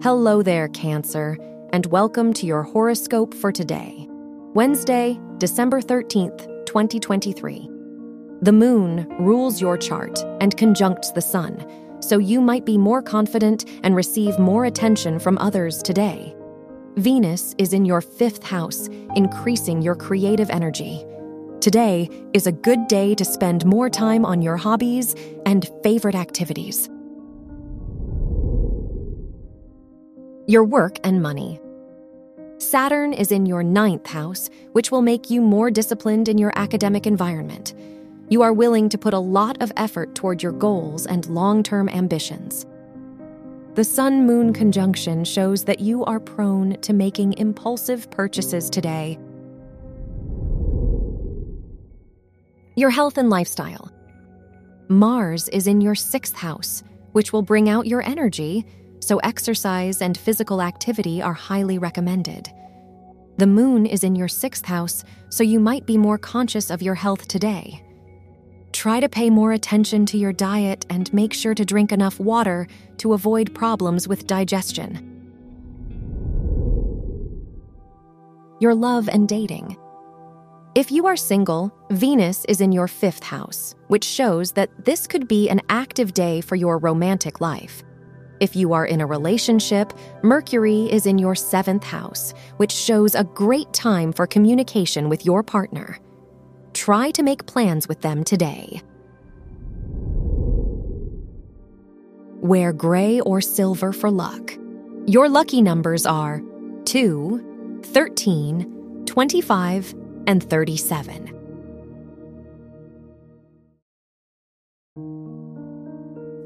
Hello there, Cancer, and welcome to your horoscope for today, Wednesday, December 13th, 2023. The moon rules your chart and conjuncts the sun, so you might be more confident and receive more attention from others today. Venus is in your fifth house, increasing your creative energy. Today is a good day to spend more time on your hobbies and favorite activities. Your work and money. Saturn is in your ninth house, which will make you more disciplined in your academic environment. You are willing to put a lot of effort toward your goals and long term ambitions. The Sun Moon conjunction shows that you are prone to making impulsive purchases today. Your health and lifestyle. Mars is in your sixth house, which will bring out your energy so exercise and physical activity are highly recommended. The moon is in your sixth house, so you might be more conscious of your health today. Try to pay more attention to your diet and make sure to drink enough water to avoid problems with digestion. Your love and dating. If you are single, Venus is in your fifth house, which shows that this could be an active day for your romantic life. If you are in a relationship, Mercury is in your seventh house, which shows a great time for communication with your partner. Try to make plans with them today. Wear gray or silver for luck. Your lucky numbers are 2, 13, 25, and 37.